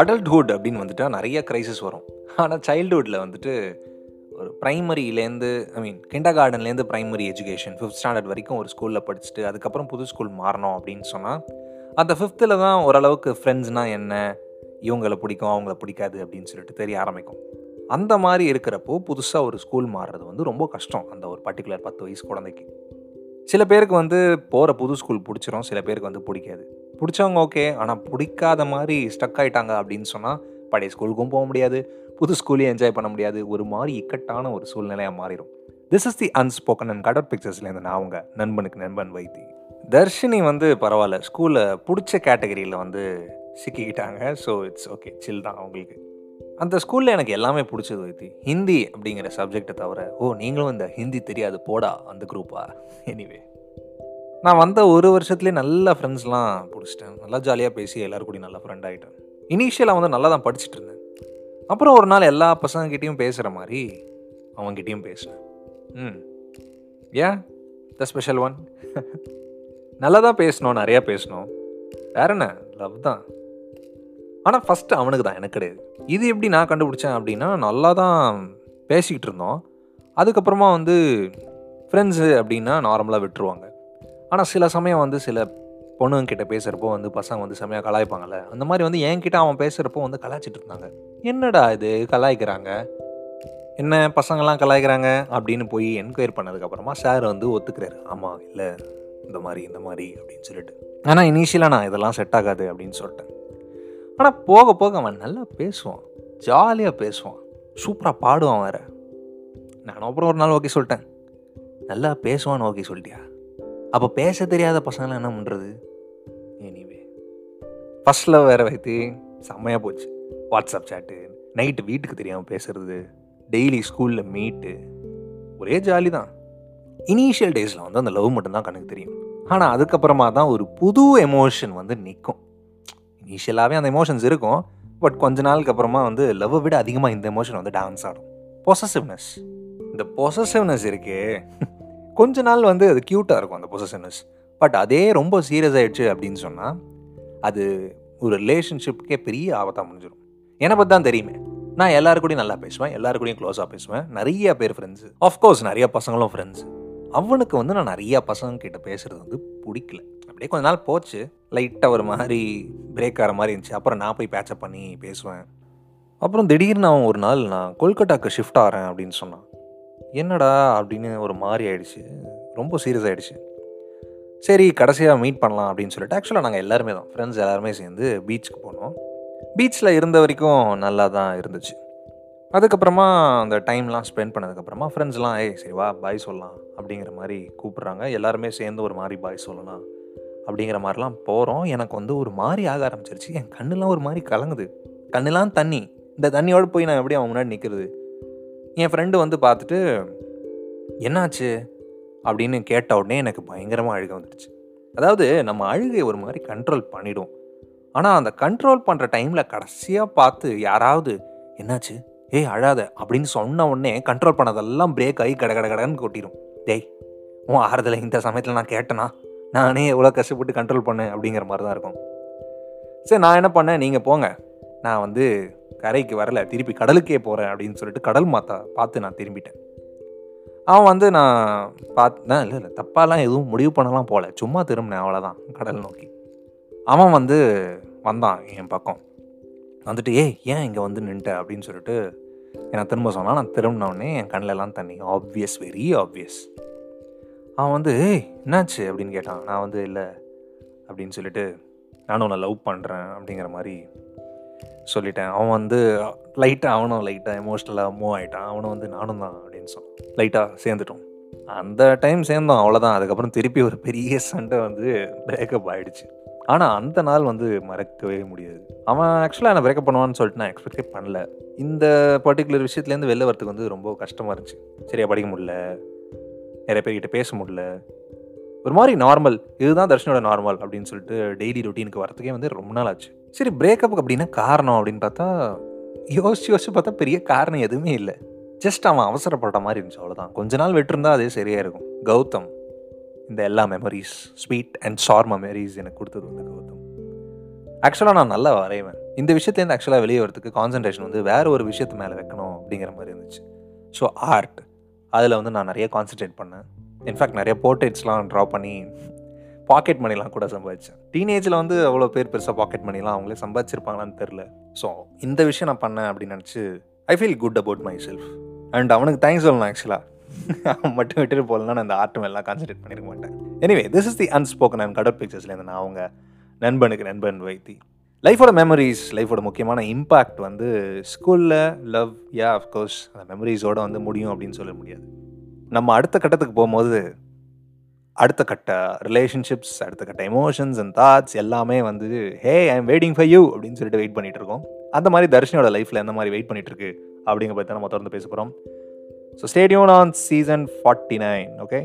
Adulthood அப்படின்னு வந்துட்டால் நிறைய க்ரைசிஸ் வரும். ஆனால் சைல்டுஹுட்டில் வந்துட்டு ஒரு ப்ரைமரியிலேருந்து ஐ மீன் கிண்டர் கார்டன்லேருந்து ப்ரைமரி எஜுகேஷன் ஃபிஃப்த் ஸ்டாண்டர்ட் வரைக்கும் ஒரு ஸ்கூலில் படிச்சுட்டு அதுக்கப்புறம் புது ஸ்கூல் மாறணும் அப்படின்னு சொன்னால் அந்த ஃபிஃப்த்தில் தான் ஓரளவுக்கு ஃப்ரெண்ட்ஸ்னால் என்ன இவங்களை பிடிக்கும் அவங்கள பிடிக்காது அப்படின்னு சொல்லிட்டு தெரிய ஆரம்பிக்கும். அந்த மாதிரி இருக்கிறப்போ புதுசாக ஒரு ஸ்கூல் மாறுறது வந்து ரொம்ப கஷ்டம் அந்த ஒரு பர்டிகுலர் பத்து வயசு குழந்தைக்கு. சில பேருக்கு வந்து போகிற புது ஸ்கூல் பிடிச்சிரும் சில பேருக்கு வந்து பிடிக்காது. பிடிச்சவங்க ஓகே ஆனால் பிடிக்காத மாதிரி ஸ்டக் ஆகிட்டாங்க அப்படின்னு சொன்னால் பழைய ஸ்கூலுக்கும் போக முடியாது புது ஸ்கூலையும் என்ஜாய் பண்ண முடியாது ஒரு மாதிரி இக்கட்டான ஒரு சூழ்நிலையாக மாறிடும் this is the unspoken and கடர் பிக்சர்ஸ்லேருந்து நான் அவங்க நண்பனுக்கு நண்பன் வைத்தி. தர்ஷினி வந்து பரவாயில்ல ஸ்கூலில் பிடிச்ச கேட்டகரியில் வந்து சிக்கிக்கிட்டாங்க ஸோ இட்ஸ் ஓகே சில் தான் அவங்களுக்கு. அந்த ஸ்கூலில் எனக்கு எல்லாமே பிடிச்சது வைத்தி. ஹிந்தி அப்படிங்கிற சப்ஜெக்டை தவிர ஓ நீங்களும் இந்த ஹிந்தி தெரியாது போடா அந்த குரூப்பா எனிவே நான் வந்த ஒரு வருஷத்துலேயே நல்ல ஃப்ரெண்ட்ஸ்லாம் பிடிச்சிட்டேன். நல்லா ஜாலியாக பேசி எல்லோரும் கூட நல்ல ஃப்ரெண்ட் ஆகிட்டேன் இனிஷியலாக வந்து நல்லா தான் படிச்சுட்டு இருந்தேன். அப்புறம் ஒரு நாள் எல்லா பசங்கக்கிட்டேயும் பேசுகிற மாதிரி அவங்ககிட்டயும் பேசினேன். ம். ஏன் த ஸ்பெஷல் ஒன் நல்லா தான் பேசணும் நிறையா பேசணும். வேற என்ன? லவ் தான். ஆனால் ஃபஸ்ட்டு அவனுக்கு தான் எனக்கு கிடையாது. இது எப்படி நான் கண்டுபிடிச்சேன் அப்படின்னா நல்லா தான் பேசிக்கிட்டு இருந்தோம். அதுக்கப்புறமா வந்து ஃப்ரெண்ட்ஸு அப்படின்னா நார்மலாக விட்டுருவாங்க. ஆனால் சில சமயம் வந்து சில பொண்ணுங்கிட்ட பேசுகிறப்போ வந்து பசங்க வந்து செம்மையாக கலாய்ப்பாங்கல்ல? அந்த மாதிரி வந்து என்கிட்ட அவன் பேசுகிறப்போ வந்து கலாய்ச்சிட்டு இருந்தாங்க. என்னடா இது? கலாய்க்கிறாங்க. என்ன பசங்கள்லாம் கலாய்க்கிறாங்க? அப்படின்னு போய் என்கொயர் பண்ணதுக்கப்புறமா சார் வந்து ஒத்துக்கிறாரு. ஆமாம் இல்லை. இந்த மாதிரி இந்த மாதிரி அப்படின்னு சொல்லிட்டு. ஆனால் இனிஷியலாக நான் இதெல்லாம் செட் ஆகாது அப்படின்னு சொல்லிட்டேன். ஆனால் போக போக அவன் நல்லா பேசுவான். ஜாலியாக பேசுவான். சூப்பராக பாடுவான் வேற. நானும் அப்புறம் ஒரு நாள் ஓகே சொல்லிட்டேன். நல்லா பேசுவான்னு ஓகே சொல்லிட்டியா? அப்போ பேச தெரியாத பசங்களாம் என்ன பண்ணுறது எனிவே ஃபஸ்ட்டில் வேறு வைத்து. செம்மையாக போச்சு. வாட்ஸ்அப் சேட்டு நைட்டு வீட்டுக்கு தெரியாமல் பேசுறது டெய்லி ஸ்கூலில் மீட்டு ஒரே ஜாலி தான் இனிஷியல் டேஸில் வந்து அந்த லவ் மட்டும்தான் கணக்கு தெரியும். ஆனால் அதுக்கப்புறமா தான் ஒரு புது எமோஷன் வந்து நிற்கும் இனிஷியலாகவே அந்த எமோஷன்ஸ் இருக்கும். பட் கொஞ்ச நாளுக்கு அப்புறமா வந்து லவ்வை விட அதிகமாக இந்த எமோஷன் வந்து டான்ஸ் ஆடும். பொசசிவ்னஸ் இந்த பொசசிவ்னஸ் இருக்கே. கொஞ்ச நாள் வந்து அது க்யூட்டாக இருக்கும் அந்த பொசசிவ்னஸ் பட் அதே ரொம்ப சீரியஸ் ஆகிடுச்சு அப்படின்னு சொன்னால் அது ஒரு ரிலேஷன்ஷிப்புக்கே பெரிய ஆபத்தாக முடிஞ்சிடும். என்னை பற்றி தான் தெரியுமே. நான் எல்லாரு கூடயும் நல்லா பேசுவேன் எல்லாரு கூடயும் க்ளோஸாக பேசுவேன். நிறைய பேர் ஃப்ரெண்ட்ஸு ஆஃப்கோர்ஸ் நிறைய பசங்களும் ஃப்ரெண்ட்ஸு அவனுக்கு வந்து நான் நிறையா பசங்க கிட்ட பேசுறது வந்து பிடிக்கல. அப்படியே கொஞ்ச நாள் போச்சு. லைட்டாக ஒரு மாதிரி பிரேக் ஆகிற மாதிரி இருந்துச்சு. அப்புறம் நான் போய் பேச்சப் பண்ணி பேசுவேன். அப்புறம் திடீர்னு அவன் ஒரு நாள் நான் கொல்கட்டாவுக்கு ஷிஃப்ட் ஆகிறேன் அப்படின்னு சொன்னான். என்னடா அப்படின்னு ஒரு மாதிரி ஆயிடுச்சு. ரொம்ப சீரியஸ் ஆயிடுச்சு. சரி கடைசியாக மீட் பண்ணலாம் அப்படின்னு சொல்லிட்டு ஆக்சுவலாக நாங்கள் எல்லாருமே தான் ஃப்ரெண்ட்ஸ் எல்லாருமே சேர்ந்து பீச்சுக்கு போனோம். பீச்சில் இருந்த வரைக்கும் நல்லா தான் இருந்துச்சு. அதுக்கப்புறமா அந்த டைம்லாம் ஸ்பெண்ட் பண்ணதுக்கப்புறமா ஃப்ரெண்ட்ஸ்லாம் ஏய் சரி வா பாய் சொல்லலாம் அப்படிங்கிற மாதிரி கூப்பிட்றாங்க. எல்லாருமே சேர்ந்து ஒரு மாதிரி பாய் சொல்லலாம். அப்படிங்கிற மாதிரிலாம் போகிறோம் எனக்கு வந்து ஒரு மாதிரி ஆக ஆரம்பிச்சிருச்சு. என் கண்ணுலாம் ஒரு மாதிரி கலங்குது. கண்ணுலாம் தண்ணி. இந்த தண்ணியோடு போய் நான் எப்படி அவன் முன்னாடி நிற்கிறது என் ஃப்ரெண்டு வந்து பார்த்துட்டு என்னாச்சு? அப்படின்னு கேட்ட உடனே எனக்கு பயங்கரமாக அழுக வந்துடுச்சு. அதாவது நம்ம அழுகை ஒரு மாதிரி கண்ட்ரோல் பண்ணிடும். ஆனால் அந்த கண்ட்ரோல் பண்ணுற டைமில் கடைசியாக பார்த்து யாராவது என்னாச்சு? ஏய் அழாத. அப்படின்னு சொன்ன உடனே கண்ட்ரோல் பண்ணதெல்லாம் பிரேக் ஆகி கட கட கடன்னு கொட்டிடும். டேய் உன் ஆறுதலை இந்த சமயத்தில் நான் கேட்டேனா? நானே எவ்வளோ கஷ்டப்பட்டு கண்ட்ரோல் பண்ணேன் அப்படிங்கிற மாதிரி தான் இருக்கும். சரி நான் என்ன பண்ணேன்? நீங்கள் போங்க. நான் வந்து கரைக்கு வரல திருப்பி கடலுக்கே போகிறேன் அப்படின்னு சொல்லிட்டு கடல் மாத்தா பார்த்து நான் திரும்பிட்டேன். அவன் வந்து நான் பார்த்தேன் இல்லை இல்லை தப்பாலாம் எதுவும் முடிவு பண்ணலாம் போகல சும்மா திரும்பினேன் அவ்வளோதான் கடல் நோக்கி. அவன் வந்து வந்தான் என் பக்கம். வந்துட்டு ஏய் ஏன் இங்கே வந்து நின்ட்ட? அப்படின்னு சொல்லிட்டு என்னை திரும்ப சொன்னால் நான் திரும்பினோடனே என் கண்ணிலலாம் தண்ணி. ஆப்வியஸ் வெரி ஆப்வியஸ் அவன் வந்து ஏய் என்னாச்சு? அப்படின்னு கேட்டான். நான் வந்து இல்லை அப்படின்னு சொல்லிட்டு நானும் உன்னை லவ் பண்ணுறேன் அப்படிங்கிற மாதிரி சொல்லிட்டேன். அவன் வந்து லைட்டாக அவனும் லைட்டாக எமோஷ்னலாக மூவ் ஆகிட்டான் அவனும் வந்து நானும் தான் அப்படின்னு சொன்னான். லைட்டாக சேர்ந்துட்டோம். அந்த டைம் சேர்ந்தோம் அவ்வளோதான் அதுக்கப்புறம் திருப்பி ஒரு பெரிய சண்டை வந்து பிரேக்கப் ஆகிடுச்சு ஆனால் அந்த நாள் வந்து மறக்கவே முடியாது. அவன் ஆக்சுவலாக என்ன பிரேக்கப் பண்ணுவான்னு சொல்லிட்டு நான் எக்ஸ்பெக்டே பண்ணல. இந்த பர்டிகுலர் விஷயத்துலேருந்து வெளில வரத்துக்கு வந்து ரொம்ப கஷ்டமாக இருந்துச்சு. சரியாக படிக்க முடியல. நிறைய பேர்கிட்ட பேச முடியல. ஒரு மாதிரி நார்மல் இதுதான் தர்ஷனோட நார்மல் அப்படின்னு சொல்லிட்டு டெய்லி ரொட்டீனுக்கு வரத்துக்கே வந்து ரொம்ப நாள் ஆச்சு. சரி பிரேக்கப் அப்படின்னா காரணம் அப்படின்னு பார்த்தா யோசிச்சு யோசிச்சு பார்த்தா பெரிய காரணம் எதுவுமே இல்லை. ஜஸ்ட் அவன் அவசரப்பட்ட மாதிரி இருந்துச்சு அவ்வளோதான் கொஞ்ச நாள் விட்டுருந்தா அதே சரியாக இருக்கும். கௌதம் இந்த எல்லா memories sweet and sour memories எனக்கு கொடுத்தது வந்து கௌதம். ஆக்சுவலாக நான் நல்லா வரைவேன். இந்த விஷயத்துலேருந்து ஆக்சுவலாக வெளியே வரதுக்கு கான்சன்ட்ரேஷன் வந்து வேறு ஒரு விஷயத்து மேலே வைக்கணும் அப்படிங்கிற மாதிரி இருந்துச்சு. ஸோ ஆர்ட் அதில் வந்து நான் நிறைய கான்சன்ட்ரேட் பண்ணேன். இன்ஃபேக்ட் நிறைய போர்ட்ரேட்ஸ்லாம் ட்ரா பண்ணி பாக்கெட் மணிலாம் கூட சம்பாதிச்சேன். டீனேஜில் வந்து அவ்வளோ பேர் பெருசாக பாக்கெட் மணிலாம் அவங்களே சம்பாதிச்சிருப்பாங்களான்னு தெரில ஸோ இந்த விஷயம் நான் பண்ணேன் அப்படின்னு நினச்சி I feel good about myself and அவனுக்கு தேங்க்ஸ் சொல்லணும் ஆக்சுவலாக அவன் மட்டும் விட்டுட்டு போகலன்னா நான் இந்த ஆர்ட் மேலாம் கான்சன்ட்ரேட் பண்ணிருக்க மாட்டேன். Anyway this is the unspoken and கடவுட் பிக்சர்ஸ்லேருந்து நான் அவங்க நண்பனுக்கு நண்பன் வைத்தி. லைஃபோட மெமரிஸ் லைஃபோட முக்கியமான இம்பேக்ட் வந்து ஸ்கூலில் லவ் யா அஃப்கோர்ஸ் அந்த மெமரிஸோடு வந்து முடியும் அப்படின்னு சொல்ல முடியாது. நம்ம அடுத்த கட்டத்துக்கு போகும்போது அடுத்த கட்ட ரிலேஷன்ஷிப்ஸ் அடுத்த கட்ட எமோஷன்ஸ் அண்ட் தாட்ஸ் எல்லாமே வந்து hey I am waiting for you அப்படின்னு சொல்லிட்டு வெயிட் பண்ணிட்டு இருக்கோம். அந்த மாதிரி தர்ஷனோட லைஃப்பில் எந்த மாதிரி வெயிட் பண்ணிட்டு இருக்கு அப்படிங்கிற பற்றி நம்ம தொடர்ந்து பேச போகிறோம் so stay tuned on season forty nine okay